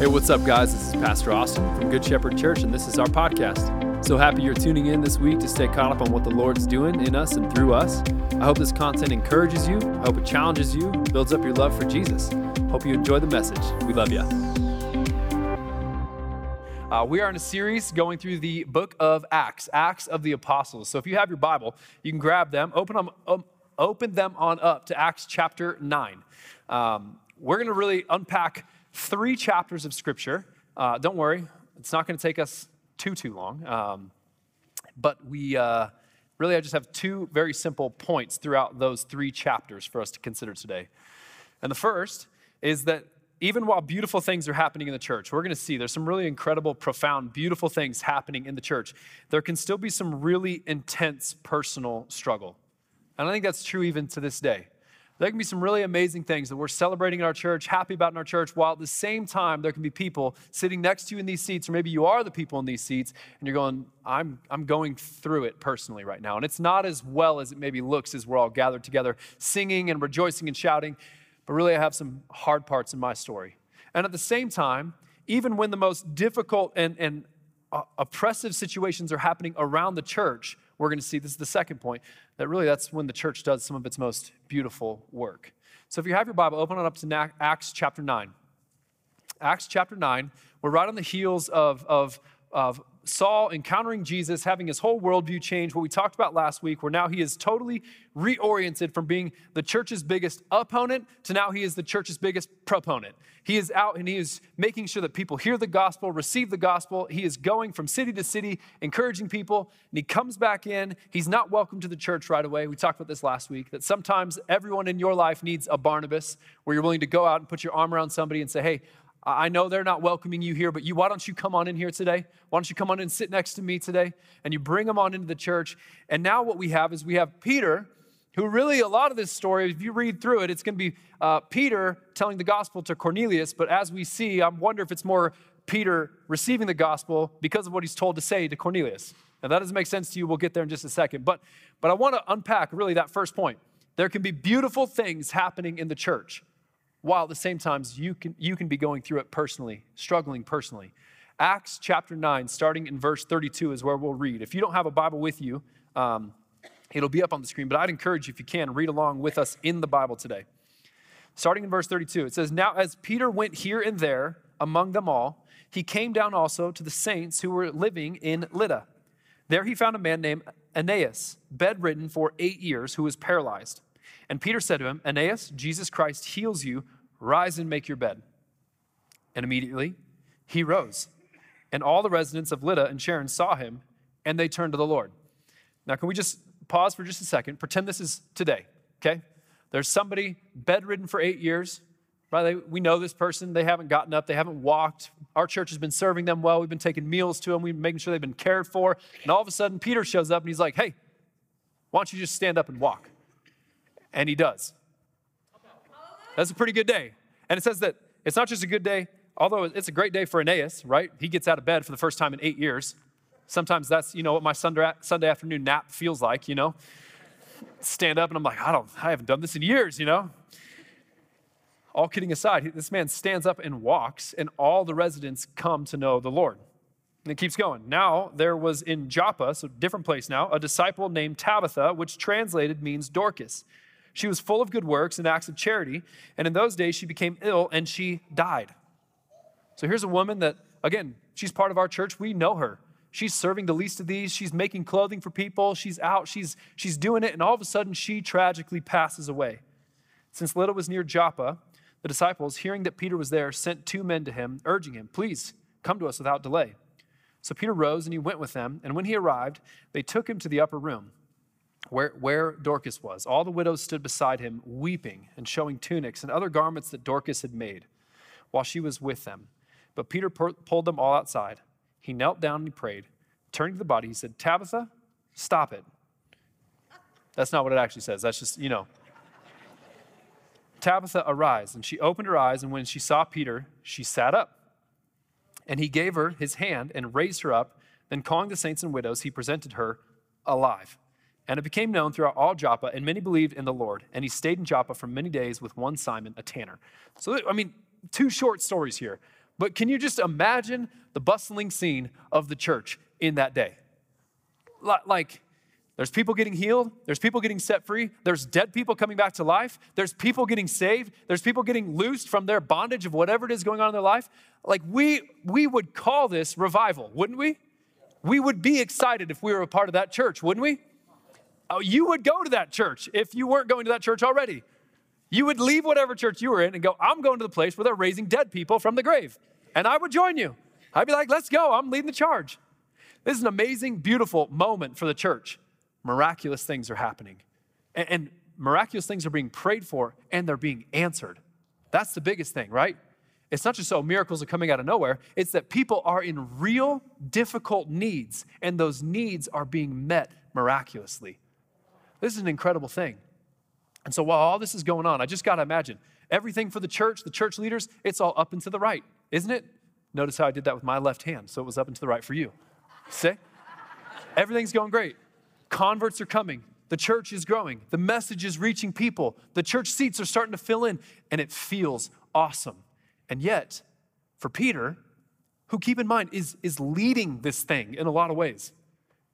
Hey, what's up, guys? This is Pastor Austin from Good Shepherd Church, and this is our podcast. So happy you're tuning in this week to stay caught up on what the Lord's doing in us and through us. I hope this content encourages you, I hope it challenges you, builds up your love for Jesus. Hope you enjoy the message. We love you. Uh, we are in a series going through the book of Acts, Acts of the Apostles. So if you have your Bible, you can grab them, open them, um, open them on up to Acts chapter 9. Um, we're going to really unpack three chapters of Scripture. Uh, don't worry, it's not going to take us too, too long. Um, but we uh, really, I just have two very simple points throughout those three chapters for us to consider today. And the first is that even while beautiful things are happening in the church, we're going to see there's some really incredible, profound, beautiful things happening in the church. There can still be some really intense personal struggle. And I think that's true even to this day. There can be some really amazing things that we're celebrating in our church, happy about in our church, while at the same time, there can be people sitting next to you in these seats, or maybe you are the people in these seats, and you're going, I'm, I'm going through it personally right now. And it's not as well as it maybe looks as we're all gathered together, singing and rejoicing and shouting, but really, I have some hard parts in my story. And at the same time, even when the most difficult and, and uh, oppressive situations are happening around the church, we're going to see this is the second point that really that's when the church does some of its most beautiful work. So if you have your Bible, open it up to Acts chapter 9. Acts chapter 9, we're right on the heels of, of, of Saul encountering Jesus, having his whole worldview change, what we talked about last week, where now he is totally reoriented from being the church's biggest opponent to now he is the church's biggest proponent. He is out and he is making sure that people hear the gospel, receive the gospel. He is going from city to city, encouraging people, and he comes back in. He's not welcome to the church right away. We talked about this last week that sometimes everyone in your life needs a Barnabas where you're willing to go out and put your arm around somebody and say, hey, I know they're not welcoming you here, but you, why don't you come on in here today? Why don't you come on and sit next to me today? And you bring them on into the church. And now what we have is we have Peter, who really, a lot of this story, if you read through it, it's going to be uh, Peter telling the gospel to Cornelius. But as we see, I wonder if it's more Peter receiving the gospel because of what he's told to say to Cornelius. Now, that doesn't make sense to you. We'll get there in just a second. But, but I want to unpack really that first point. There can be beautiful things happening in the church while at the same time you can, you can be going through it personally, struggling personally. Acts chapter 9, starting in verse 32, is where we'll read. If you don't have a Bible with you, um, it'll be up on the screen, but I'd encourage you, if you can, read along with us in the Bible today. Starting in verse 32, it says, Now as Peter went here and there among them all, he came down also to the saints who were living in Lydda. There he found a man named Aeneas, bedridden for eight years, who was paralyzed. And Peter said to him, Aeneas, Jesus Christ heals you. Rise and make your bed. And immediately he rose. And all the residents of Lydda and Sharon saw him, and they turned to the Lord. Now, can we just pause for just a second? Pretend this is today, okay? There's somebody bedridden for eight years. Right? We know this person. They haven't gotten up. They haven't walked. Our church has been serving them well. We've been taking meals to them. We've been making sure they've been cared for. And all of a sudden, Peter shows up and he's like, hey, why don't you just stand up and walk? And he does. That's a pretty good day. And it says that it's not just a good day, although it's a great day for Aeneas, right? He gets out of bed for the first time in eight years. Sometimes that's, you know, what my Sunday, afternoon nap feels like, you know? Stand up and I'm like, I don't, I haven't done this in years, you know? All kidding aside, this man stands up and walks, and all the residents come to know the Lord. And it keeps going. Now there was in Joppa, so different place now, a disciple named Tabitha, which translated means Dorcas. She was full of good works and acts of charity, and in those days she became ill and she died. So here's a woman that, again, she's part of our church. We know her. She's serving the least of these. She's making clothing for people. She's out. She's, she's doing it. And all of a sudden, she tragically passes away. Since Lydda was near Joppa, the disciples, hearing that Peter was there, sent two men to him, urging him, Please come to us without delay. So Peter rose and he went with them. And when he arrived, they took him to the upper room where, where Dorcas was. All the widows stood beside him, weeping and showing tunics and other garments that Dorcas had made while she was with them. But Peter pulled them all outside. He knelt down and he prayed. Turning to the body, he said, Tabitha, stop it. That's not what it actually says. That's just, you know. Tabitha, arise. And she opened her eyes, and when she saw Peter, she sat up. And he gave her his hand and raised her up. Then, calling the saints and widows, he presented her alive. And it became known throughout all Joppa, and many believed in the Lord. And he stayed in Joppa for many days with one Simon, a tanner. So, I mean, two short stories here. But can you just imagine the bustling scene of the church in that day? Like, there's people getting healed. There's people getting set free. There's dead people coming back to life. There's people getting saved. There's people getting loosed from their bondage of whatever it is going on in their life. Like we we would call this revival, wouldn't we? We would be excited if we were a part of that church, wouldn't we? Oh, you would go to that church if you weren't going to that church already. You would leave whatever church you were in and go, I'm going to the place where they're raising dead people from the grave. And I would join you. I'd be like, let's go. I'm leading the charge. This is an amazing, beautiful moment for the church miraculous things are happening. And, and miraculous things are being prayed for and they're being answered. That's the biggest thing, right? It's not just so miracles are coming out of nowhere, it's that people are in real difficult needs and those needs are being met miraculously. This is an incredible thing. And so while all this is going on, I just got to imagine everything for the church, the church leaders, it's all up and to the right, isn't it? Notice how I did that with my left hand, so it was up and to the right for you. See? Everything's going great. Converts are coming. The church is growing. The message is reaching people. The church seats are starting to fill in, and it feels awesome. And yet, for Peter, who keep in mind is, is leading this thing in a lot of ways,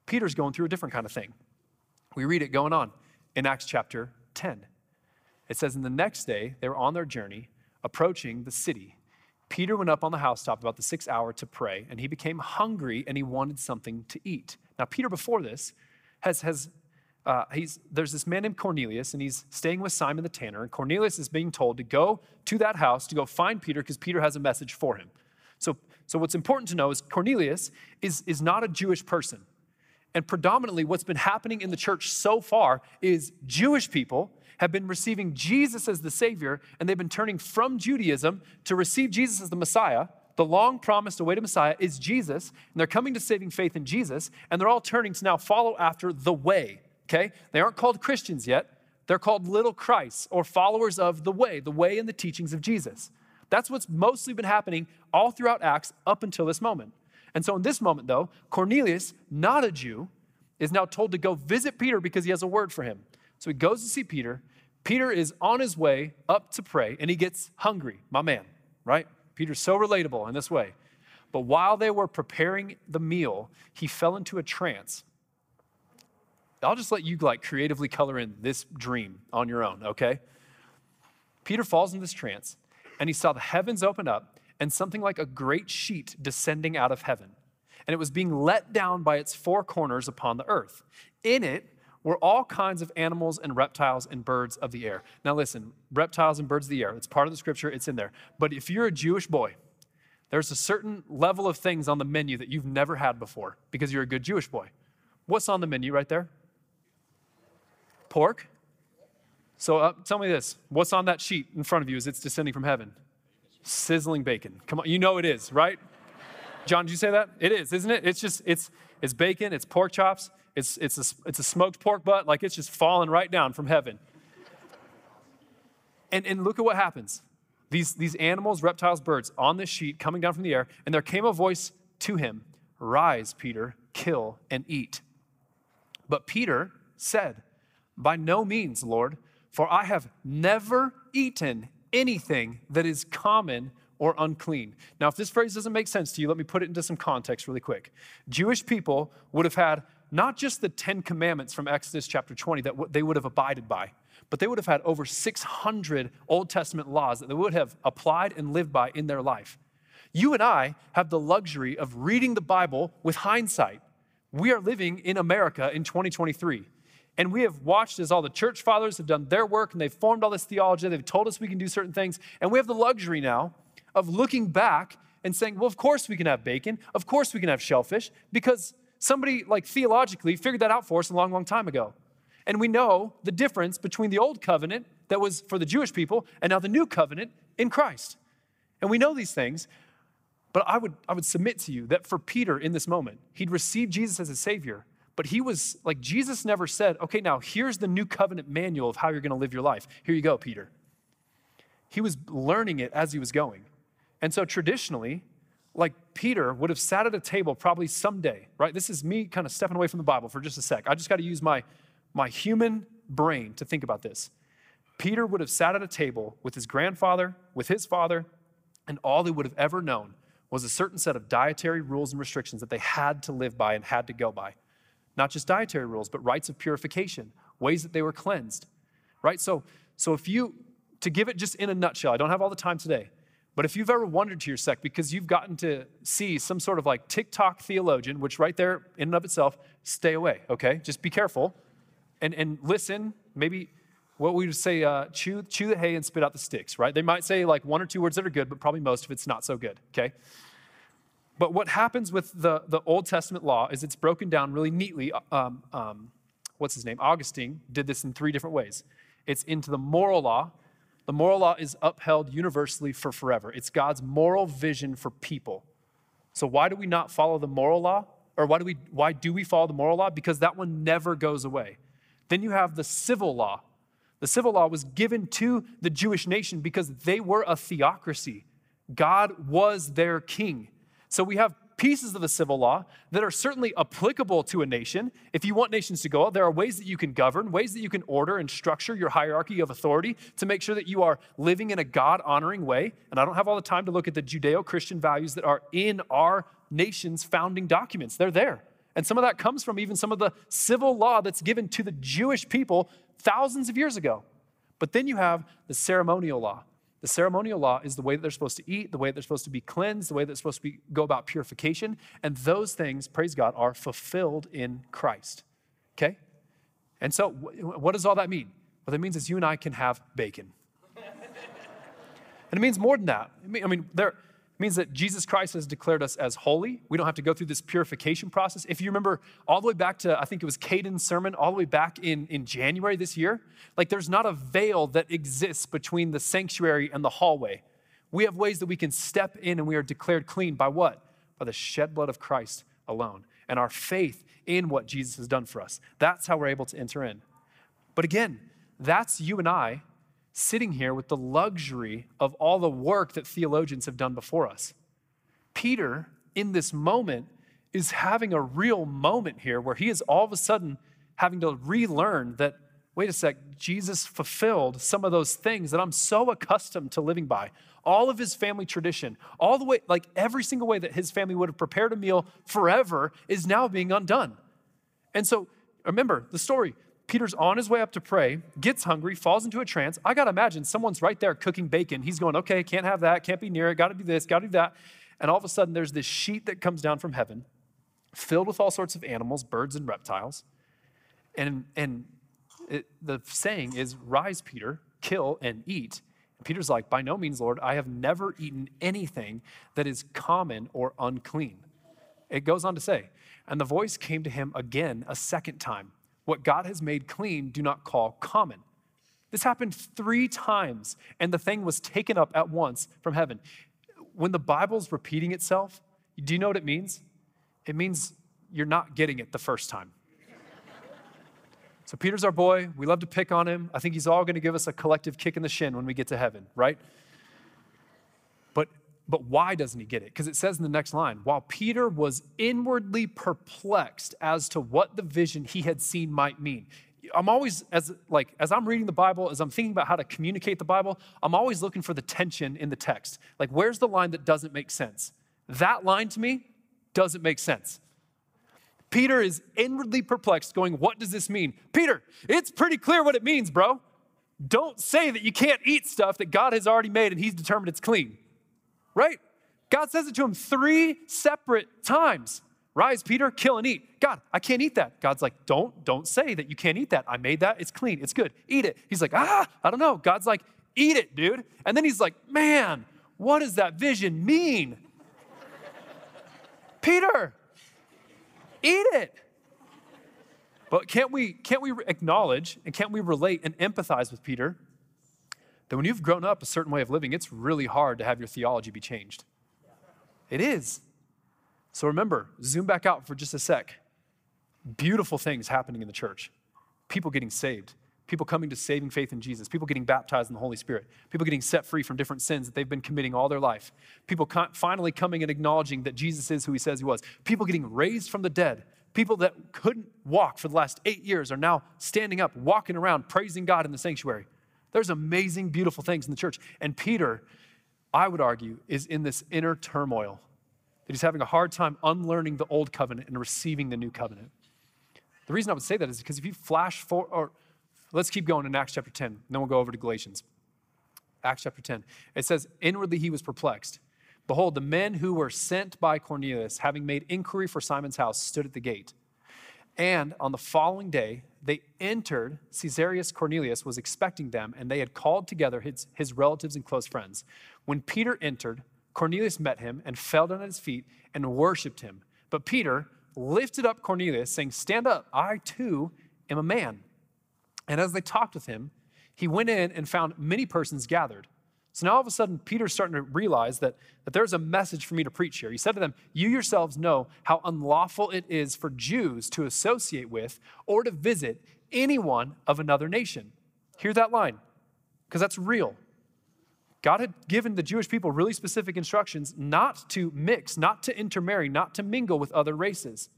Peter's going through a different kind of thing. We read it going on in Acts chapter 10. It says, In the next day, they were on their journey, approaching the city. Peter went up on the housetop about the sixth hour to pray, and he became hungry and he wanted something to eat. Now, Peter, before this, has, has uh, he's, there's this man named Cornelius, and he's staying with Simon the tanner. And Cornelius is being told to go to that house to go find Peter because Peter has a message for him. So, so what's important to know is Cornelius is, is not a Jewish person. And predominantly, what's been happening in the church so far is Jewish people have been receiving Jesus as the Savior, and they've been turning from Judaism to receive Jesus as the Messiah the long promised awaited Messiah is Jesus, and they're coming to saving faith in Jesus, and they're all turning to now follow after the way, okay? They aren't called Christians yet. They're called little Christs or followers of the way, the way and the teachings of Jesus. That's what's mostly been happening all throughout Acts up until this moment. And so in this moment, though, Cornelius, not a Jew, is now told to go visit Peter because he has a word for him. So he goes to see Peter. Peter is on his way up to pray, and he gets hungry, my man, right? Peter's so relatable in this way. But while they were preparing the meal, he fell into a trance. I'll just let you like creatively color in this dream on your own, okay? Peter falls in this trance and he saw the heavens open up and something like a great sheet descending out of heaven. And it was being let down by its four corners upon the earth. In it were all kinds of animals and reptiles and birds of the air. Now, listen, reptiles and birds of the air, it's part of the scripture, it's in there. But if you're a Jewish boy, there's a certain level of things on the menu that you've never had before because you're a good Jewish boy. What's on the menu right there? Pork. So uh, tell me this what's on that sheet in front of you as it's descending from heaven? Sizzling bacon. Come on, you know it is, right? John, did you say that? It is, isn't it? It's just, it's, it's bacon, it's pork chops, it's, it's, a, it's a smoked pork butt, like it's just falling right down from heaven. And, and look at what happens. These, these animals, reptiles, birds on this sheet coming down from the air, and there came a voice to him Rise, Peter, kill and eat. But Peter said, By no means, Lord, for I have never eaten anything that is common or unclean. Now, if this phrase doesn't make sense to you, let me put it into some context really quick. Jewish people would have had not just the 10 commandments from Exodus chapter 20 that they would have abided by, but they would have had over 600 Old Testament laws that they would have applied and lived by in their life. You and I have the luxury of reading the Bible with hindsight. We are living in America in 2023. And we have watched as all the church fathers have done their work and they've formed all this theology. They've told us we can do certain things. And we have the luxury now of looking back and saying, well, of course we can have bacon. Of course we can have shellfish because Somebody, like theologically, figured that out for us a long, long time ago. And we know the difference between the old covenant that was for the Jewish people and now the new covenant in Christ. And we know these things, but I would, I would submit to you that for Peter in this moment, he'd received Jesus as a Savior, but he was like, Jesus never said, okay, now here's the new covenant manual of how you're going to live your life. Here you go, Peter. He was learning it as he was going. And so traditionally, like Peter would have sat at a table probably someday, right? This is me kind of stepping away from the Bible for just a sec. I just got to use my, my human brain to think about this. Peter would have sat at a table with his grandfather, with his father, And all they would have ever known was a certain set of dietary rules and restrictions that they had to live by and had to go by. Not just dietary rules, but rites of purification, ways that they were cleansed. Right? So, so if you, to give it just in a nutshell, I don't have all the time today, but if you've ever wondered to your sect because you've gotten to see some sort of like TikTok theologian, which right there in and of itself, stay away, okay? Just be careful and, and listen. Maybe what we would say, uh, chew, chew the hay and spit out the sticks, right? They might say like one or two words that are good, but probably most of it's not so good, okay? But what happens with the, the Old Testament law is it's broken down really neatly. Um, um, what's his name? Augustine did this in three different ways. It's into the moral law, the moral law is upheld universally for forever. It's God's moral vision for people. So why do we not follow the moral law? Or why do we why do we follow the moral law? Because that one never goes away. Then you have the civil law. The civil law was given to the Jewish nation because they were a theocracy. God was their king. So we have pieces of the civil law that are certainly applicable to a nation. If you want nations to go there are ways that you can govern, ways that you can order and structure your hierarchy of authority to make sure that you are living in a God honoring way. And I don't have all the time to look at the Judeo Christian values that are in our nation's founding documents, they're there. And some of that comes from even some of the civil law that's given to the Jewish people thousands of years ago. But then you have the ceremonial law. The ceremonial law is the way that they're supposed to eat, the way that they're supposed to be cleansed, the way that they're supposed to be, go about purification. And those things, praise God, are fulfilled in Christ. Okay? And so, what does all that mean? What that means is you and I can have bacon. and it means more than that. I mean, there means that Jesus Christ has declared us as holy. We don't have to go through this purification process. If you remember all the way back to, I think it was Caden's sermon, all the way back in, in January this year, like there's not a veil that exists between the sanctuary and the hallway. We have ways that we can step in and we are declared clean by what? By the shed blood of Christ alone and our faith in what Jesus has done for us. That's how we're able to enter in. But again, that's you and I sitting here with the luxury of all the work that theologians have done before us. Peter, in this moment, is having a real moment here where he is all of a sudden having to relearn that, wait a sec, Jesus fulfilled some of those things that I'm so accustomed to living by. All of his family tradition, all the way, like every single way that his family would have prepared a meal forever is now being undone. And so remember the story. Peter's on his way up to pray, gets hungry, falls into a trance. I got to imagine someone's right there cooking bacon. He's going, okay, can't have that, can't be near it, got to do this, got to do that. And all of a sudden, there's this sheet that comes down from heaven filled with all sorts of animals, birds and reptiles. And, and it, the saying is, Rise, Peter, kill and eat. And Peter's like, By no means, Lord, I have never eaten anything that is common or unclean. It goes on to say, And the voice came to him again a second time what God has made clean, do not call common. This happened three times, and the thing was taken up at once from heaven. When the Bible's repeating itself, do you know what it means? It means you're not getting it the first time. So, Peter's our boy. We love to pick on him. I think he's all going to give us a collective kick in the shin when we get to heaven, right? But why doesn't he get it? Because it says in the next line, while Peter was inwardly perplexed as to what the vision he had seen might mean. I'm always as like as I'm reading the Bible, as I'm thinking about how to communicate the Bible, I'm always looking for the tension in the text. Like where's the line that doesn't make sense? That line to me doesn't make sense. Peter is inwardly perplexed, going, What does this mean? Peter, it's pretty clear what it means, bro. Don't say that you can't eat stuff that God has already made and He's determined it's clean right? God says it to him three separate times. Rise, Peter, kill and eat. God, I can't eat that. God's like, don't, don't say that you can't eat that. I made that. It's clean. It's good. Eat it. He's like, ah, I don't know. God's like, eat it, dude. And then he's like, man, what does that vision mean? Peter, eat it. But can't we, can't we acknowledge and can't we relate and empathize with Peter that when you've grown up a certain way of living, it's really hard to have your theology be changed. It is. So remember, zoom back out for just a sec. Beautiful things happening in the church. People getting saved, people coming to saving faith in Jesus, people getting baptized in the Holy Spirit, people getting set free from different sins that they've been committing all their life, people finally coming and acknowledging that Jesus is who he says he was, people getting raised from the dead. People that couldn't walk for the last eight years are now standing up, walking around, praising God in the sanctuary. There's amazing, beautiful things in the church. And Peter, I would argue, is in this inner turmoil, that he's having a hard time unlearning the old covenant and receiving the new covenant. The reason I would say that is because if you flash forward, or let's keep going in Acts chapter 10, then we'll go over to Galatians. Acts chapter 10. It says, Inwardly he was perplexed. Behold, the men who were sent by Cornelius, having made inquiry for Simon's house, stood at the gate. And on the following day, they entered. Caesarea Cornelius was expecting them, and they had called together his, his relatives and close friends. When Peter entered, Cornelius met him and fell down at his feet and worshiped him. But Peter lifted up Cornelius, saying, Stand up, I too am a man. And as they talked with him, he went in and found many persons gathered. So now all of a sudden, Peter's starting to realize that, that there's a message for me to preach here. He said to them, You yourselves know how unlawful it is for Jews to associate with or to visit anyone of another nation. Hear that line, because that's real. God had given the Jewish people really specific instructions not to mix, not to intermarry, not to mingle with other races.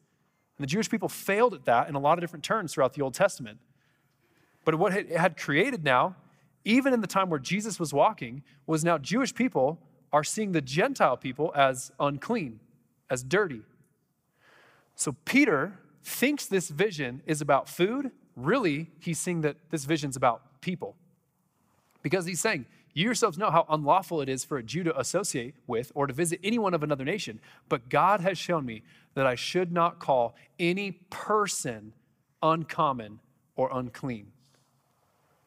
And the Jewish people failed at that in a lot of different turns throughout the Old Testament. But what it had created now even in the time where Jesus was walking, was now Jewish people are seeing the Gentile people as unclean, as dirty. So Peter thinks this vision is about food. Really, he's seeing that this vision's about people. Because he's saying, You yourselves know how unlawful it is for a Jew to associate with or to visit anyone of another nation. But God has shown me that I should not call any person uncommon or unclean.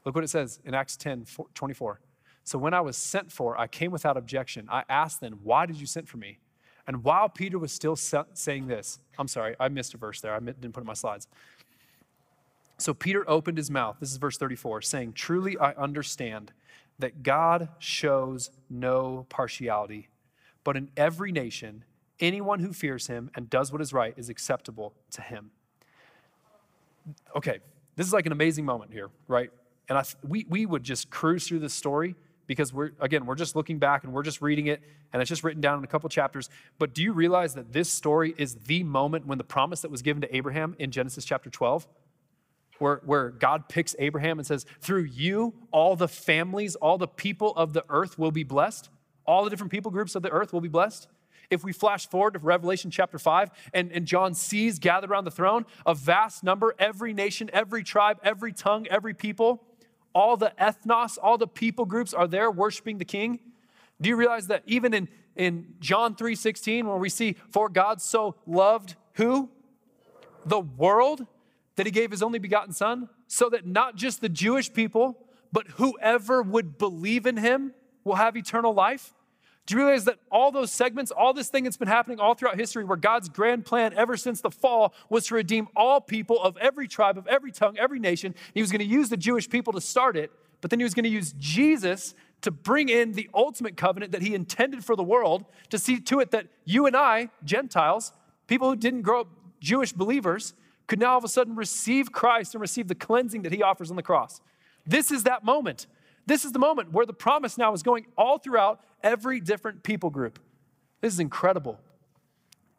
Look what it says in Acts 10 24. So when I was sent for, I came without objection. I asked then, Why did you send for me? And while Peter was still saying this, I'm sorry, I missed a verse there. I didn't put it in my slides. So Peter opened his mouth, this is verse 34, saying, Truly I understand that God shows no partiality, but in every nation, anyone who fears him and does what is right is acceptable to him. Okay, this is like an amazing moment here, right? And I, we, we would just cruise through this story because we're, again, we're just looking back and we're just reading it and it's just written down in a couple chapters. But do you realize that this story is the moment when the promise that was given to Abraham in Genesis chapter 12? Where, where God picks Abraham and says, Through you, all the families, all the people of the earth will be blessed. All the different people groups of the earth will be blessed. If we flash forward to Revelation chapter 5, and, and John sees gathered around the throne a vast number, every nation, every tribe, every tongue, every people, all the ethnos, all the people groups are there worshiping the king. Do you realize that even in, in John 3 16, where we see, For God so loved who? The world, that he gave his only begotten son, so that not just the Jewish people, but whoever would believe in him will have eternal life? Do you realize that all those segments, all this thing that's been happening all throughout history, where God's grand plan ever since the fall was to redeem all people of every tribe, of every tongue, every nation? He was going to use the Jewish people to start it, but then he was going to use Jesus to bring in the ultimate covenant that he intended for the world to see to it that you and I, Gentiles, people who didn't grow up Jewish believers, could now all of a sudden receive Christ and receive the cleansing that he offers on the cross. This is that moment. This is the moment where the promise now is going all throughout every different people group. This is incredible.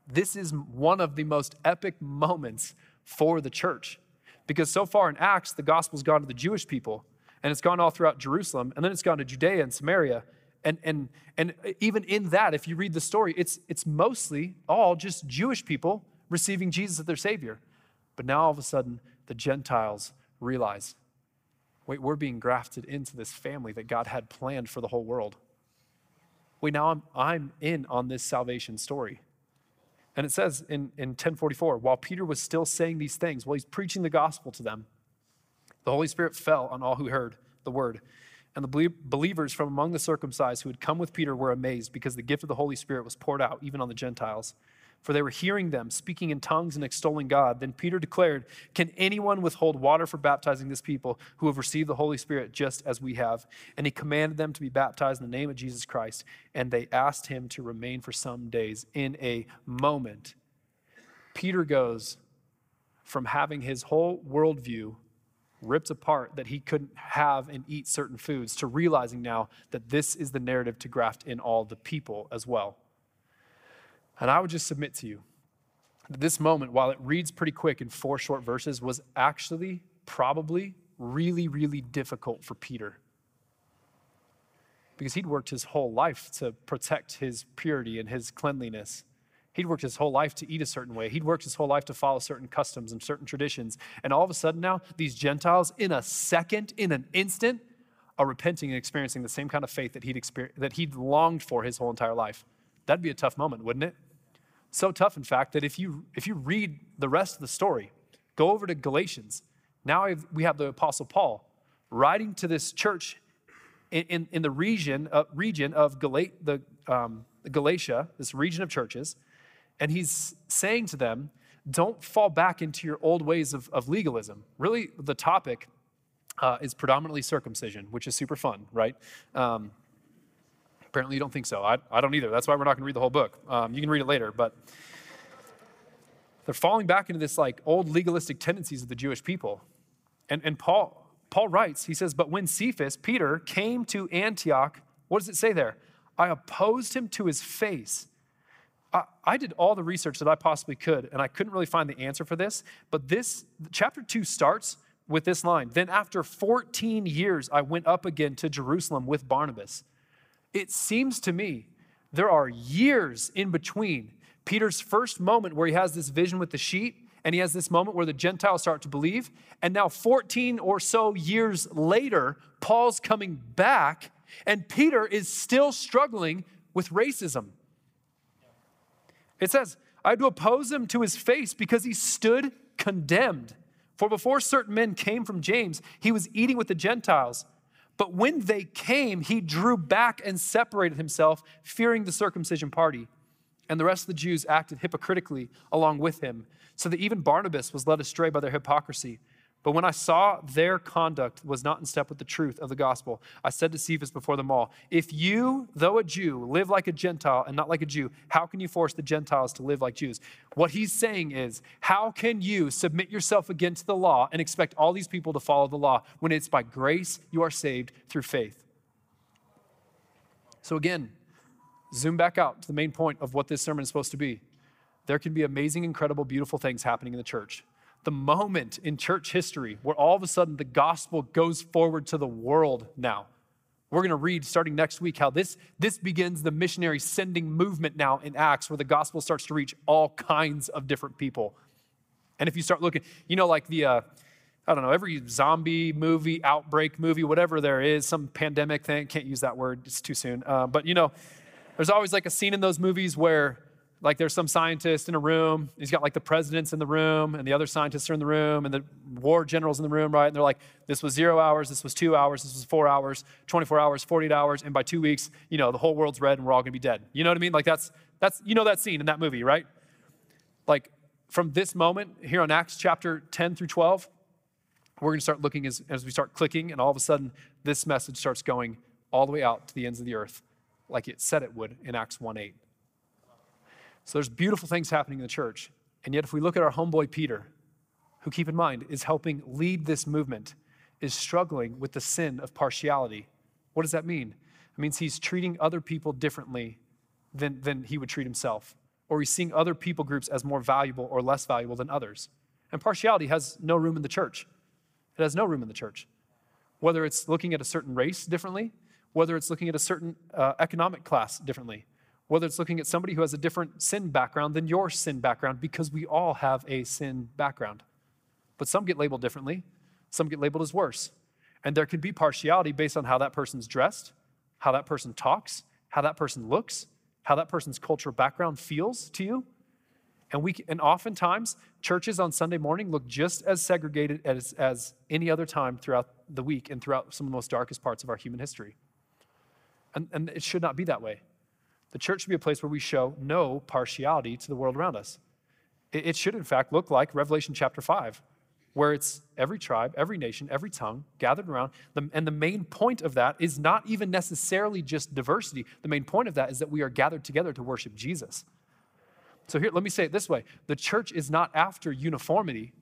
This is one of the most epic moments for the church because so far in Acts, the gospel's gone to the Jewish people and it's gone all throughout Jerusalem and then it's gone to Judea and Samaria. And, and, and even in that, if you read the story, it's, it's mostly all just Jewish people receiving Jesus as their Savior. But now all of a sudden, the Gentiles realize wait, we're being grafted into this family that God had planned for the whole world. Wait, now I'm, I'm in on this salvation story. And it says in, in 1044, while Peter was still saying these things, while he's preaching the gospel to them, the Holy Spirit fell on all who heard the word. And the believers from among the circumcised who had come with Peter were amazed because the gift of the Holy Spirit was poured out even on the Gentiles for they were hearing them speaking in tongues and extolling God. Then Peter declared, Can anyone withhold water for baptizing this people who have received the Holy Spirit just as we have? And he commanded them to be baptized in the name of Jesus Christ. And they asked him to remain for some days. In a moment, Peter goes from having his whole worldview ripped apart that he couldn't have and eat certain foods to realizing now that this is the narrative to graft in all the people as well. And I would just submit to you that this moment, while it reads pretty quick in four short verses, was actually probably really, really difficult for Peter. because he'd worked his whole life to protect his purity and his cleanliness. He'd worked his whole life to eat a certain way. He'd worked his whole life to follow certain customs and certain traditions. And all of a sudden now, these Gentiles, in a second, in an instant, are repenting and experiencing the same kind of faith that he'd, that he'd longed for his whole entire life. That'd be a tough moment, wouldn't it? So tough, in fact, that if you, if you read the rest of the story, go over to Galatians. Now we have the Apostle Paul writing to this church in, in, in the region, uh, region of the, um, Galatia, this region of churches, and he's saying to them, don't fall back into your old ways of, of legalism. Really, the topic uh, is predominantly circumcision, which is super fun, right? Um, apparently, you don't think so. I, I don't either. That's why we're not going to read the whole book. Um, you can read it later, but they're falling back into this like old legalistic tendencies of the Jewish people. And, and Paul, Paul writes, he says, But when Cephas, Peter, came to Antioch, what does it say there? I opposed him to his face. I, I did all the research that I possibly could, and I couldn't really find the answer for this. But this, chapter 2 starts with this line Then after 14 years, I went up again to Jerusalem with Barnabas. It seems to me there are years in between Peter's first moment where he has this vision with the sheep and he has this moment where the Gentiles start to believe. And now, 14 or so years later, Paul's coming back, and Peter is still struggling with racism. It says, I had to oppose him to his face because he stood condemned. For before certain men came from James, he was eating with the Gentiles. But when they came, he drew back and separated himself, fearing the circumcision party. And the rest of the Jews acted hypocritically along with him, so that even Barnabas was led astray by their hypocrisy. But when I saw their conduct was not in step with the truth of the gospel, I said to Cephas before them all, If you, though a Jew, live like a Gentile and not like a Jew, how can you force the Gentiles to live like Jews? What he's saying is, How can you submit yourself again to the law and expect all these people to follow the law when it's by grace you are saved through faith? So again, zoom back out to the main point of what this sermon is supposed to be. There can be amazing, incredible, beautiful things happening in the church. The moment in church history where all of a sudden the gospel goes forward to the world now. We're going to read starting next week how this, this begins the missionary sending movement now in Acts, where the gospel starts to reach all kinds of different people. And if you start looking, you know, like the, uh, I don't know, every zombie movie, outbreak movie, whatever there is, some pandemic thing, can't use that word, it's too soon. Uh, but you know, there's always like a scene in those movies where like there's some scientist in a room, he's got like the presidents in the room, and the other scientists are in the room, and the war generals in the room, right? And they're like, this was zero hours, this was two hours, this was four hours, 24 hours, 48 hours, and by two weeks, you know, the whole world's red and we're all gonna be dead. You know what I mean? Like that's that's you know that scene in that movie, right? Like from this moment here on Acts chapter 10 through 12, we're gonna start looking as, as we start clicking, and all of a sudden this message starts going all the way out to the ends of the earth like it said it would in Acts 1 8. So there's beautiful things happening in the church. And yet, if we look at our homeboy Peter, who keep in mind is helping lead this movement, is struggling with the sin of partiality. What does that mean? It means he's treating other people differently than, than he would treat himself, or he's seeing other people groups as more valuable or less valuable than others. And partiality has no room in the church. It has no room in the church. Whether it's looking at a certain race differently, whether it's looking at a certain uh, economic class differently, whether it's looking at somebody who has a different sin background than your sin background, because we all have a sin background. But some get labeled differently, some get labeled as worse. And there can be partiality based on how that person's dressed, how that person talks, how that person looks, how that person's cultural background feels to you. And, we, and oftentimes, churches on Sunday morning look just as segregated as, as any other time throughout the week and throughout some of the most darkest parts of our human history. And, and it should not be that way. The church should be a place where we show no partiality to the world around us. It, should, in fact, look like Revelation chapter 5, where it's every tribe, every nation, every tongue gathered around. And the main point of that is not even necessarily just diversity. The main point of that is that we are gathered together to worship Jesus. So, here, let me say it this way the church is not after uniformity,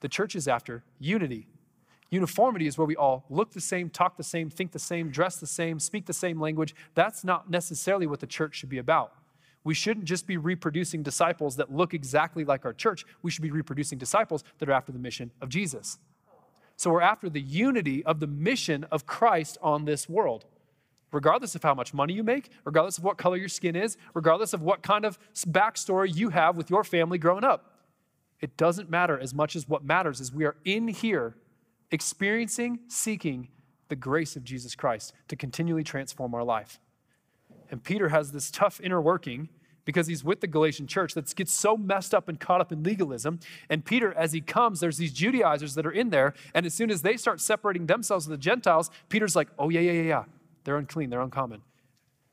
the church is after unity. Uniformity is where we all look the same, talk the same, think the same, dress the same, speak the same language. That's not necessarily what the church should be about. We shouldn't just be reproducing disciples that look exactly like our church. We should be reproducing disciples that are after the mission of Jesus. So we're after the unity of the mission of Christ on this world. regardless of how much money you make, regardless of what color your skin is, regardless of what kind of backstory you have with your family growing up. It doesn't matter as much as what matters is we are in here experiencing, seeking the grace of Jesus Christ to continually transform our life. And Peter has this tough inner working because he's with the Galatian church that gets so messed up and caught up in legalism. And Peter, as he comes, there's these Judaizers that are in there. And as soon as they start separating themselves from the Gentiles, Peter's like, oh, yeah, yeah, yeah, yeah. They're unclean, they're uncommon.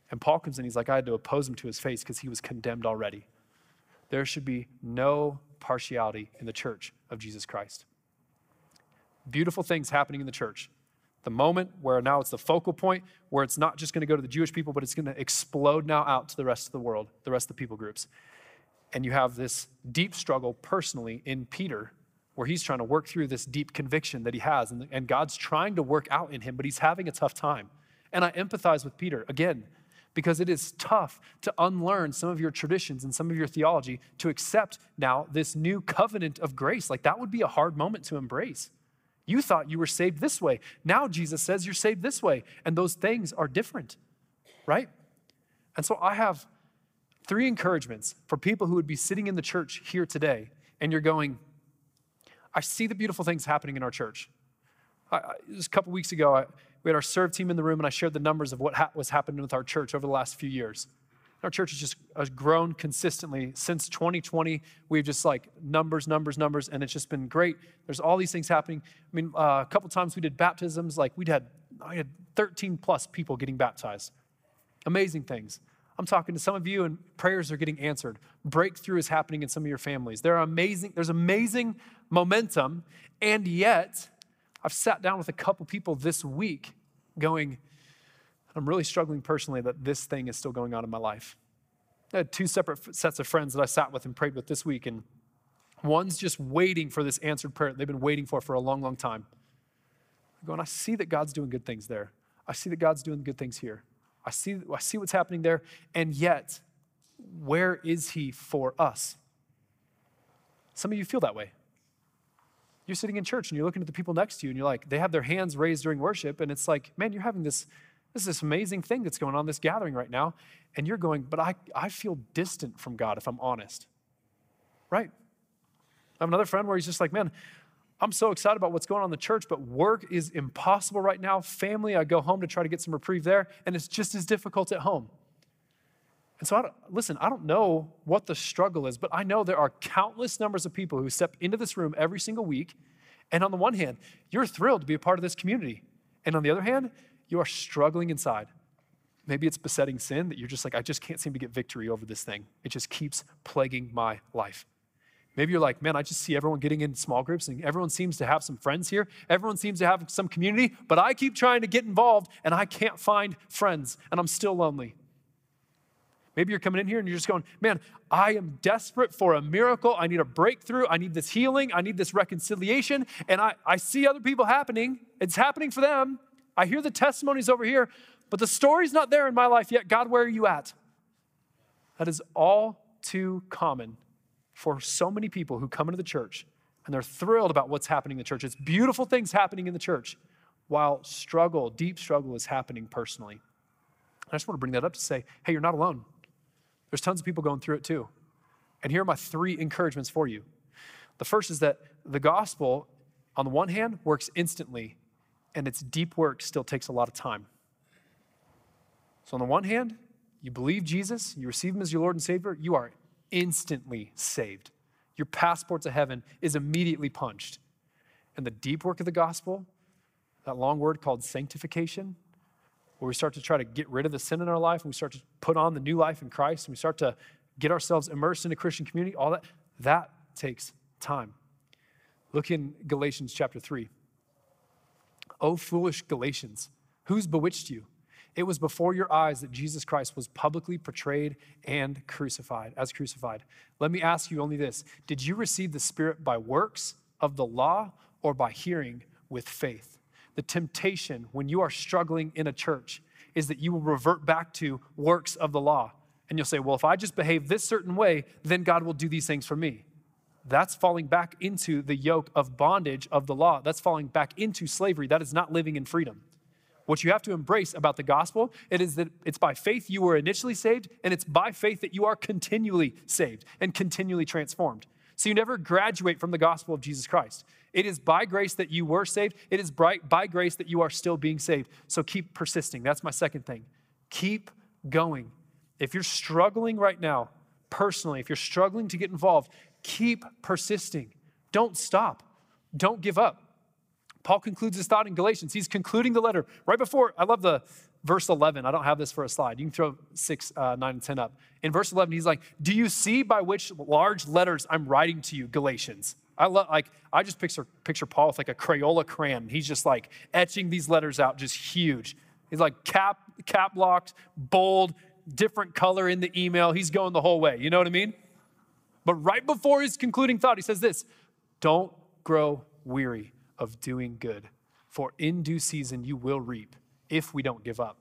And Paul comes in, he's like, I had to oppose him to his face because he was condemned already. There should be no partiality in the church of Jesus Christ. Beautiful things happening in the church the moment where now it's the focal point where it's not just going to go to the Jewish people, but it's going to explode now out to the rest of the world, the rest of the people groups. And you have this deep struggle personally in Peter where he's trying to work through this deep conviction that he has, and, and God's trying to work out in him, but he's having a tough time. And I empathize with Peter again because it is tough to unlearn some of your traditions and some of your theology to accept now this new covenant of grace. Like that would be a hard moment to embrace. You thought you were saved this way. Now Jesus says you're saved this way. And those things are different, right? And so I have three encouragements for people who would be sitting in the church here today and you're going, I see the beautiful things happening in our church. I, just a couple weeks ago, I, we had our serve team in the room and I shared the numbers of what ha- was happening with our church over the last few years. Our church has just grown consistently since 2020. We've just like numbers, numbers, numbers, and it's just been great. There's all these things happening. I mean, uh, a couple times we did baptisms. Like we'd had, I had 13 plus people getting baptized. Amazing things. I'm talking to some of you, and prayers are getting answered. Breakthrough is happening in some of your families. There are amazing. There's amazing momentum, and yet, I've sat down with a couple people this week, going I'm really struggling personally that this thing is still going on in my life. I had two separate sets of friends that I sat with and prayed with this week, and one's just waiting for this answered prayer that they've been waiting for for a long, long time. I'm going, I see that God's doing good things there. I see that God's doing good things here. I see, I see what's happening there, and yet, where is He for us? Some of you feel that way. You're sitting in church and you're looking at the people next to you, and you're like, they have their hands raised during worship, and it's like, man, you're having this this is this amazing thing that's going on, this gathering right now. And you're going, but I, I feel distant from God if I'm honest. Right? I have another friend where he's just like, man, I'm so excited about what's going on in the church, but work is impossible right now. Family, I go home to try to get some reprieve there, and it's just as difficult at home. And so, I listen, I don't know what the struggle is, but I know there are countless numbers of people who step into this room every single week. And on the one hand, you're thrilled to be a part of this community. And on the other hand, you are struggling inside. Maybe it's besetting sin that you're just like, I just can't seem to get victory over this thing. It just keeps plaguing my life. Maybe you're like, man, I just see everyone getting in small groups and everyone seems to have some friends here. Everyone seems to have some community, but I keep trying to get involved and I can't find friends and I'm still lonely. Maybe you're coming in here and you're just going, man, I am desperate for a miracle. I need a breakthrough. I need this healing. I need this reconciliation. And I, I see other people happening. It's happening for them. I hear the testimonies over here, but the story's not there in my life yet. God, where are you at? That is all too common for so many people who come into the church and they're thrilled about what's happening in the church. It's beautiful things happening in the church while struggle, deep struggle, is happening personally. I just want to bring that up to say, hey, you're not alone. There's tons of people going through it too. And here are my three encouragements for you. The first is that the gospel, on the one hand, works instantly and its deep work still takes a lot of time. So, on the one hand, you believe Jesus, you receive him as your Lord and Savior, you are instantly saved. Your passport to heaven is immediately punched. And the deep work of the gospel, that long word called sanctification, where we start to try to get rid of the sin in our life and we start to put on the new life in Christ and we start to get ourselves immersed in a Christian community, all that, that takes time. Look in Galatians chapter 3. O foolish Galatians, who's bewitched you? It was before your eyes that Jesus Christ was publicly portrayed and crucified, as crucified. Let me ask you only this Did you receive the Spirit by works of the law or by hearing with faith? The temptation when you are struggling in a church is that you will revert back to works of the law. And you'll say, well, if I just behave this certain way, then God will do these things for me. That's falling back into the yoke of bondage of the law. That's falling back into slavery. That is not living in freedom. What you have to embrace about the gospel, it is that it's by faith you were initially saved, and it's by faith that you are continually saved and continually transformed. So you never graduate from the gospel of Jesus Christ. It is by grace that you were saved. It is by, grace that you are still being saved. So keep persisting. That's my second thing. Keep going. If you're struggling right now, personally, if you're struggling to get involved, keep persisting. Don't stop. Don't give up. Paul concludes his thought in Galatians. He's concluding the letter right before, I love the verse 11. I don't have this for a slide. You can throw 6, uh, 9, and 10 up. In verse 11, he's like, Do you see by which large letters I'm writing to you, Galatians? I love, like, I just picture, picture Paul with like a Crayola crayon. He's just like etching these letters out, just huge. He's like cap, cap locked, bold, different color in the email. He's going the whole way. You know what I mean? But right before his concluding thought, he says this Don't grow weary of doing good, for in due season you will reap if we don't give up.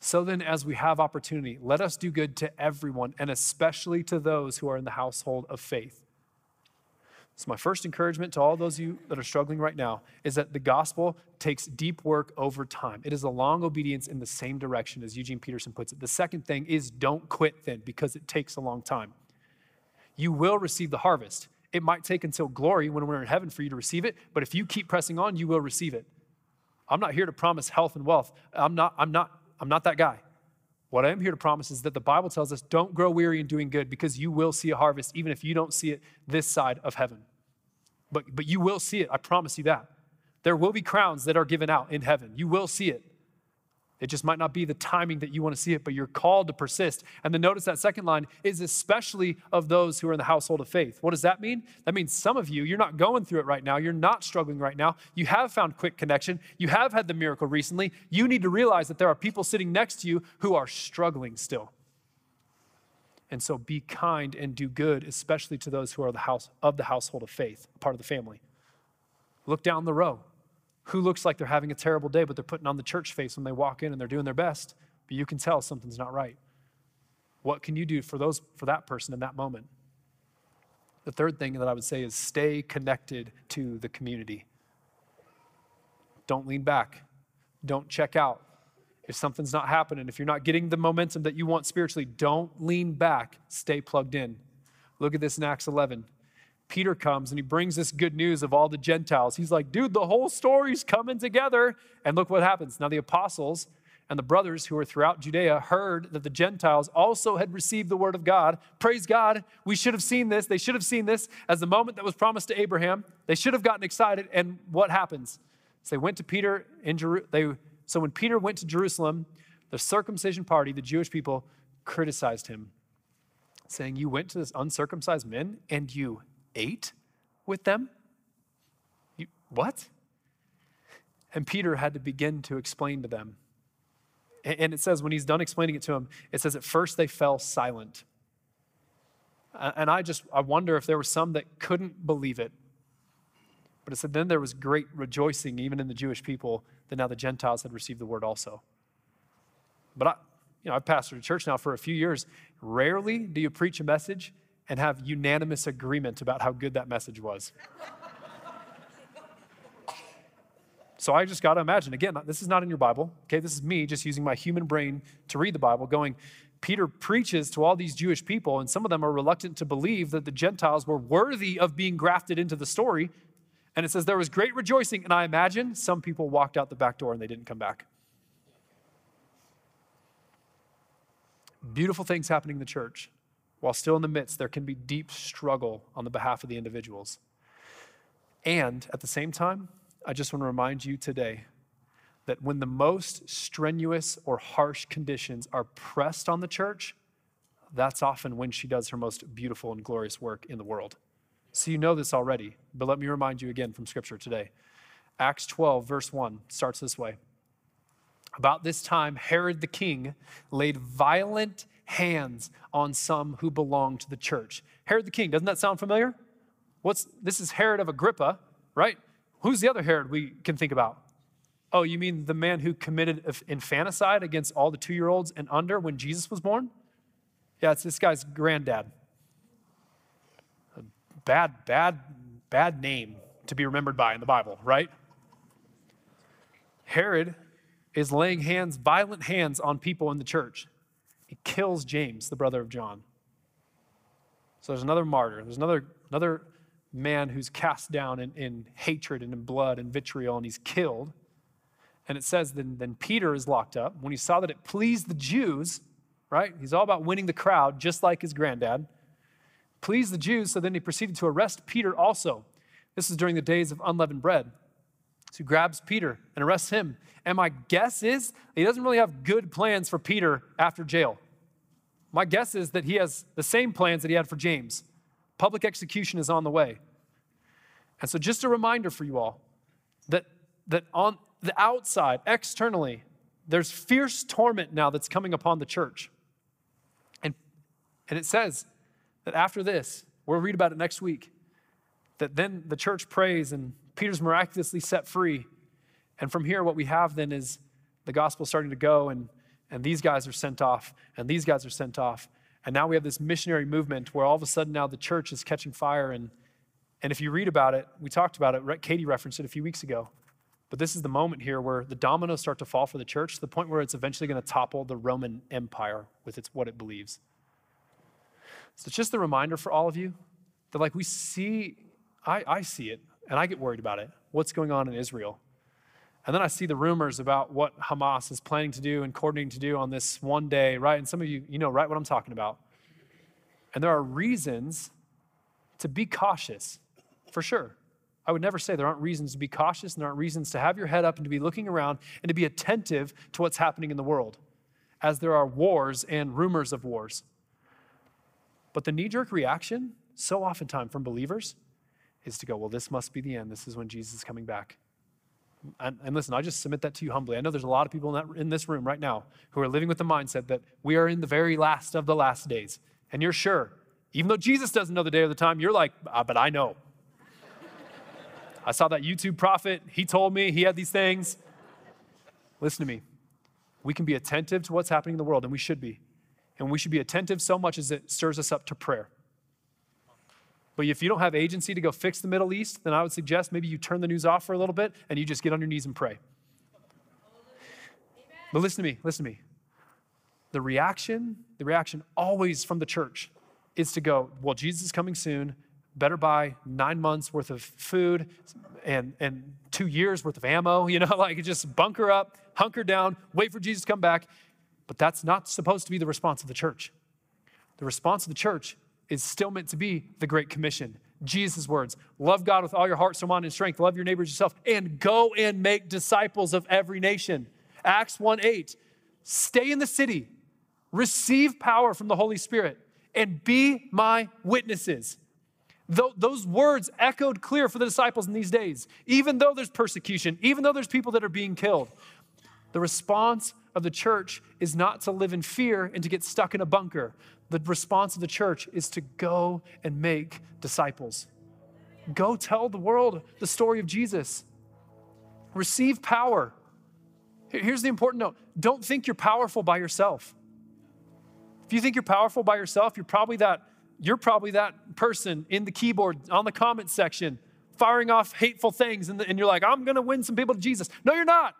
So then, as we have opportunity, let us do good to everyone, and especially to those who are in the household of faith. So, my first encouragement to all those of you that are struggling right now is that the gospel takes deep work over time. It is a long obedience in the same direction, as Eugene Peterson puts it. The second thing is don't quit then, because it takes a long time. You will receive the harvest. It might take until glory when we're in heaven for you to receive it, but if you keep pressing on, you will receive it. I'm not here to promise health and wealth. I'm not, I'm not, I'm not that guy. What I am here to promise is that the Bible tells us don't grow weary in doing good because you will see a harvest, even if you don't see it this side of heaven. But, but you will see it. I promise you that. There will be crowns that are given out in heaven. You will see it. It just might not be the timing that you want to see it, but you're called to persist. And then notice that second line is especially of those who are in the household of faith. What does that mean? That means some of you, you're not going through it right now. You're not struggling right now. You have found quick connection. You have had the miracle recently. You need to realize that there are people sitting next to you who are struggling still. And so be kind and do good, especially to those who are the house of the household of faith, part of the family. Look down the row who looks like they're having a terrible day, but they're putting on the church face when they walk in and they're doing their best, but you can tell something's not right. What can you do for those for that person in that moment? The third thing that I would say is stay connected to the community. Don't lean back. Don't check out. If something's not happening, if you're not getting the momentum that you want spiritually, don't lean back. Stay plugged in. Look at this in Acts 11. Peter comes and he brings this good news of all the Gentiles. He's like, dude, the whole story's coming together. And look what happens. Now, the apostles and the brothers who were throughout Judea heard that the Gentiles also had received the word of God. Praise God. We should have seen this. They should have seen this as the moment that was promised to Abraham. They should have gotten excited. And what happens? So they went to Peter in Jerusalem. So when Peter went to Jerusalem, the circumcision party, the Jewish people, criticized him, saying, You went to this uncircumcised men and you ate with them? You, what? And Peter had to begin to explain to them. And it says, when he's done explaining it to them, it says, at first they fell silent. And I just, I wonder if there were some that couldn't believe it. But it said, then there was great rejoicing, even in the Jewish people, that now the Gentiles had received the word also. But I, you know, I've pastored a church now for a few years. Rarely do you preach a message and have unanimous agreement about how good that message was. so I just got to imagine again, this is not in your Bible, okay? This is me just using my human brain to read the Bible, going, Peter preaches to all these Jewish people, and some of them are reluctant to believe that the Gentiles were worthy of being grafted into the story. And it says there was great rejoicing, and I imagine some people walked out the back door and they didn't come back. Beautiful things happening in the church while still in the midst, there can be deep struggle on the behalf of the individuals. And at the same time, I just want to remind you today that when the most strenuous or harsh conditions are pressed on the church, that's often when she does her most beautiful and glorious work in the world. So you know this already, but let me remind you again from Scripture today. Acts 12, verse 1 starts this way. About this time, Herod the king laid violent hands on some who belong to the church. Herod the king, doesn't that sound familiar? What's this is Herod of Agrippa, right? Who's the other Herod we can think about? Oh, you mean the man who committed infanticide against all the two year olds and under when Jesus was born? Yeah, it's this guy's granddad. A bad, bad, bad name to be remembered by in the Bible, right? Herod is laying hands, violent hands on people in the church. He kills James, the brother of John. So there's another martyr. There's another, another man who's cast down in, in hatred and in blood and vitriol, and he's killed. And it says, then, then Peter is locked up. When he saw that it pleased the Jews, right? He's all about winning the crowd, just like his granddad. Pleased the Jews, so then he proceeded to arrest Peter also. This is during the days of unleavened bread. So he grabs Peter and arrests him. And my guess is he doesn't really have good plans for Peter after jail. My guess is that he has the same plans that he had for James. Public execution is on the way. And so, just a reminder for you all that, that on the outside, externally, there's fierce torment now that's coming upon the church. And, and it says that after this, we'll read about it next week, that then the church prays and Peter's miraculously set free. And from here, what we have then is the gospel starting to go, and, and these guys are sent off, and these guys are sent off. And now we have this missionary movement where all of a sudden now the church is catching fire. And, and if you read about it, we talked about it, Katie referenced it a few weeks ago. But this is the moment here where the dominoes start to fall for the church to the point where it's eventually going to topple the Roman Empire with its, what it believes. So it's just a reminder for all of you that, like, we see, I, I see it, and I get worried about it. What's going on in Israel? And then I see the rumors about what Hamas is planning to do and coordinating to do on this one day, right? And some of you, you know right what I'm talking about. And there are reasons to be cautious, for sure. I would never say there aren't reasons to be cautious and there aren't reasons to have your head up and to be looking around and to be attentive to what's happening in the world, as there are wars and rumors of wars. But the knee jerk reaction, so oftentimes from believers, is to go, well, this must be the end. This is when Jesus is coming back. And, and, listen, I just submit that to you humbly. I know there's a lot of people in, that, in this room right now who are living with the mindset that we are in the very last of the last days. And you're sure, even though Jesus doesn't know the day or the time, you're like, ah, but I know. I saw that YouTube prophet. He told me he had these things. Listen to me. We can be attentive to what's happening in the world, and we should be. And we should be attentive so much as it stirs us up to prayer. But if you don't have agency to go fix the Middle East, then I would suggest maybe you turn the news off for a little bit and you just get on your knees and pray. But listen to me, listen to me. The reaction, the reaction always from the church is to go, well, Jesus is coming soon better buy nine months worth of food and, and two years worth of ammo, you know, like just bunker up, hunker down, wait for Jesus to come back. But that's not supposed to be the response of the church. The response of the church is still meant to be the Great Commission. Jesus' words love God with all your heart, soul, mind, and strength, love your neighbors yourself, and go and make disciples of every nation. Acts 1 8, stay in the city, receive power from the Holy Spirit, and be my witnesses those words echoed clear for the disciples in these days. Even though there's persecution, even though there's people that are being killed, the response of the church is not to live in fear and to get stuck in a bunker. The response of the church is to go and make disciples. Go tell the world the story of Jesus. Receive power. Here's the important note don't think you're powerful by yourself. If you think you're powerful by yourself, you're probably that you're probably that person in the keyboard on the comment section firing off hateful things, and, and you're like, I'm going to win some people to Jesus. No, you're not.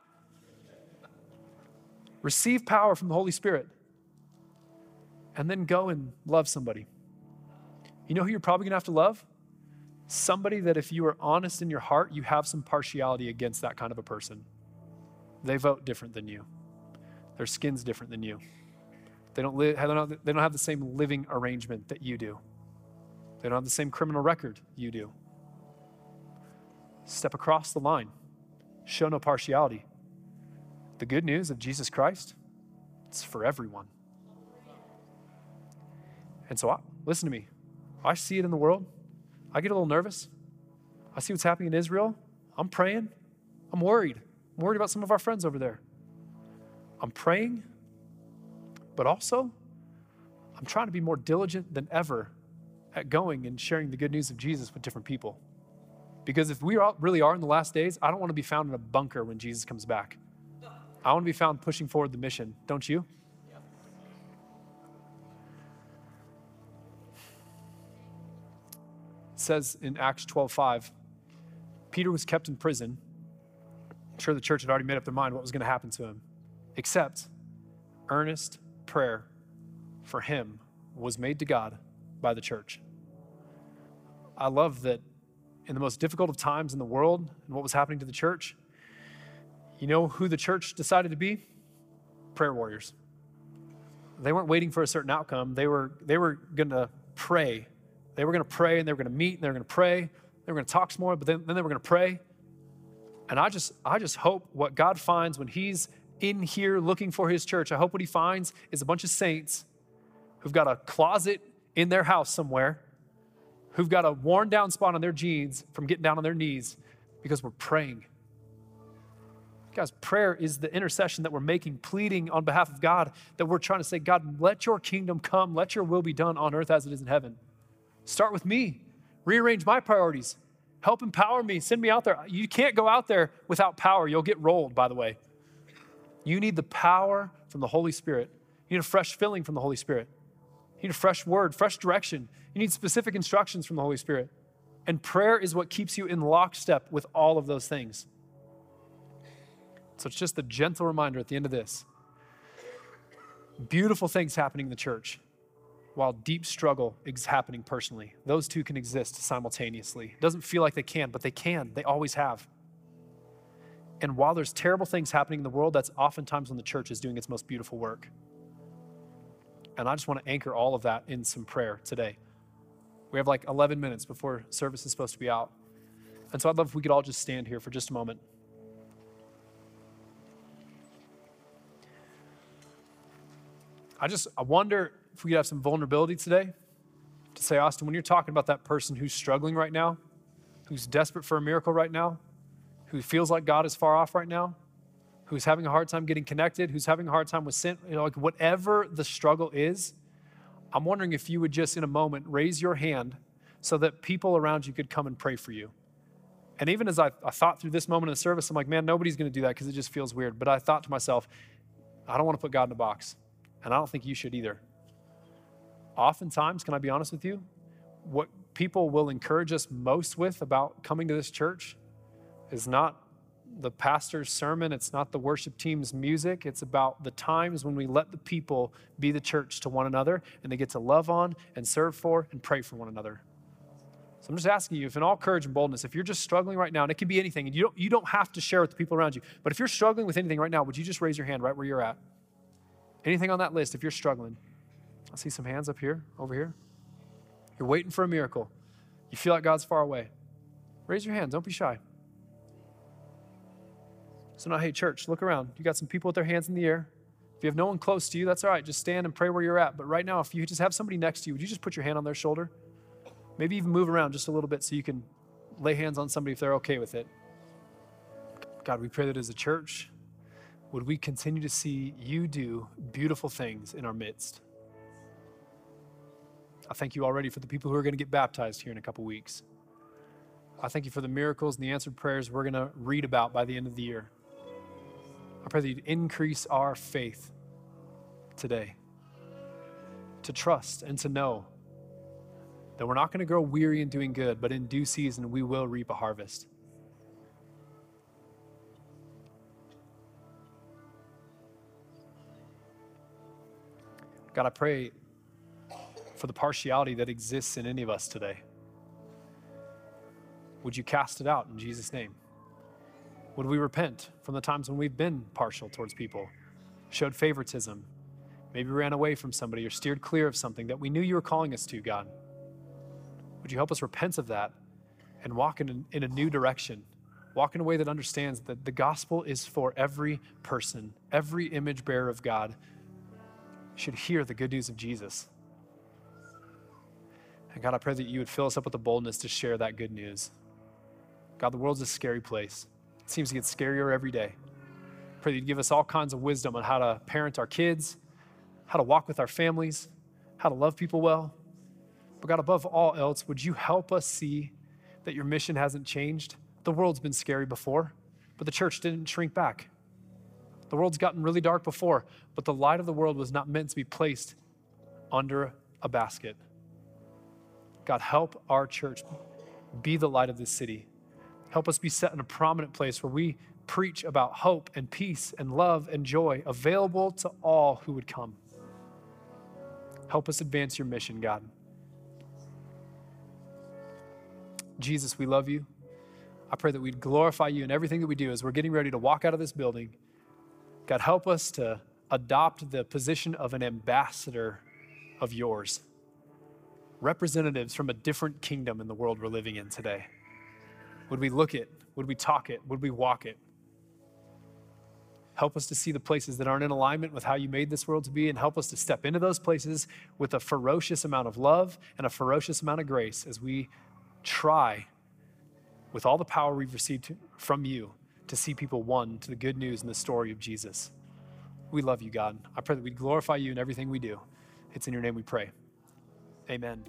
Receive power from the Holy Spirit and then go and love somebody. You know who you're probably going to have to love? Somebody that, if you are honest in your heart, you have some partiality against that kind of a person. They vote different than you, their skin's different than you. They don't, live, they don't have the same living arrangement that you do. They don't have the same criminal record you do. Step across the line. Show no partiality. The good news of Jesus Christ, it's for everyone. And so, I, listen to me. I see it in the world. I get a little nervous. I see what's happening in Israel. I'm praying. I'm worried. I'm worried about some of our friends over there. I'm praying but also, I'm trying to be more diligent than ever at going and sharing the good news of Jesus with different people. Because if we really are in the last days, I don't want to be found in a bunker when Jesus comes back. I want to be found pushing forward the mission, don't you? Says in Acts 12:5, Peter was kept in prison, I'm sure the church had already made up their mind what was going to happen to him, except earnest prayer for him was made to God by the church. I love that in the most difficult of times in the world and what was happening to the church, you know who the church decided to be? Prayer warriors. They weren't waiting for a certain outcome. They were, they were going to pray. They were going to pray and they were going to meet and they were going to pray. They were going to talk some more, but then, then they were going to pray. And I just, I just hope what God finds when He's in here looking for His church, I hope what He finds is a bunch of saints who've got a closet in their house somewhere, who've got a worn down spot on their jeans from getting down on their knees because we're praying. Guys, prayer is the intercession that we're making, pleading on behalf of God, that we're trying to say, God, let your kingdom come, let your will be done on earth as it is in heaven. Start with me, rearrange my priorities, help empower me, send me out there. You can't go out there without power. You'll get rolled, by the way. You need the power from the Holy Spirit. You need a fresh filling from the Holy Spirit. You need a fresh word, fresh direction. You need specific instructions from the Holy Spirit. And prayer is what keeps you in lockstep with all of those things. So it's just a gentle reminder at the end of this. Beautiful things happening in the church while deep struggle is happening personally. Those two can exist simultaneously. It doesn't feel like they can, but they can. They always have. And while there's terrible things happening in the world, that's oftentimes when the church is doing its most beautiful work. And I just want to anchor all of that in some prayer today. We have like 11 minutes before service is supposed to be out. And so I'd love if we could all just stand here for just a moment. I just I wonder if we could have some vulnerability today to say, Austin, when you're talking about that person who's struggling right now, who's desperate for a miracle right now, who feels like God is far off right now, who's having a hard time getting connected, who's having a hard time with sin, you know, like whatever the struggle is, I'm wondering if you would just in a moment raise your hand so that people around you could come and pray for you. And even as I, I thought through this moment of service, I'm like, man, nobody's going to do that because it just feels weird. But I thought to myself, I don't want to put God in a box. And I don't think you should either. Oftentimes, can I be honest with you? What people will encourage us most with about coming to this church is not the pastor's sermon, it's not the worship team's music. It's about the times when we let the people be the church to one another and they get to love on and serve for and pray for one another. So I'm just asking you, if in all courage and boldness, if you're just struggling right now, and it can be anything, and you don't, you don't have to share with the people around you, but if you're struggling with anything right now, would you just raise your hand right where you're at? Anything on that list, if you're struggling? I see some hands up here, over here. You're waiting for a miracle. You feel like God's far away. Raise your hand, don't be shy. So now, hey, church, look around. You got some people with their hands in the air. If you have no one close to you, that's all right. Just stand and pray where you're at. But right now, if you just have somebody next to you, would you just put your hand on their shoulder? Maybe even move around just a little bit so you can lay hands on somebody if they're okay with it. God, we pray that as a church, would we continue to see you do beautiful things in our midst? I thank you already for the people who are going to get baptized here in a couple weeks. I thank you for the miracles and the answered prayers we're going to read about by the end of the year. I pray that you'd increase our faith today to trust and to know that we're not going to grow weary in doing good, but in due season we will reap a harvest. God, I pray for the partiality that exists in any of us today. Would you cast it out in Jesus' name? Would we repent from the times when we've been partial towards people, showed favoritism, maybe ran away from somebody or steered clear of something that we knew you were calling us to, God? Would you help us repent of that and walk in in a new direction? Walk in a way that understands that the gospel is for every person, every image bearer of God should hear the good news of Jesus. And God, I pray that you would fill us up with the boldness to share that good news. God, the world's a scary place. It seems to get scarier every day. I pray that you'd give us all kinds of wisdom on how to parent our kids, how to walk with our families, how to love people well. But God, above all else, would you help us see that your mission hasn't changed? The world's been scary before, but the church didn't shrink back. The world's gotten really dark before, but the light of the world was not meant to be placed under a basket. God, help our church be the light of this city. Help us be set in a prominent place where we preach about hope and peace and love and joy available to all who would come. Help us advance your mission, God. Jesus, we love you. I pray that we'd glorify you in everything that we do as we're getting ready to walk out of this building. God, help us to adopt the position of an ambassador of yours, representatives from a different kingdom in the world we're living in today. Would we look it? Would we talk it? Would we walk it? Help us to see the places that aren't in alignment with how you made this world to be, and help us to step into those places with a ferocious amount of love and a ferocious amount of grace as we try, with all the power we've received from you, to see people won to the good news and the story of Jesus. We love you, God. I pray that we glorify you in everything we do. It's in your name we pray. Amen.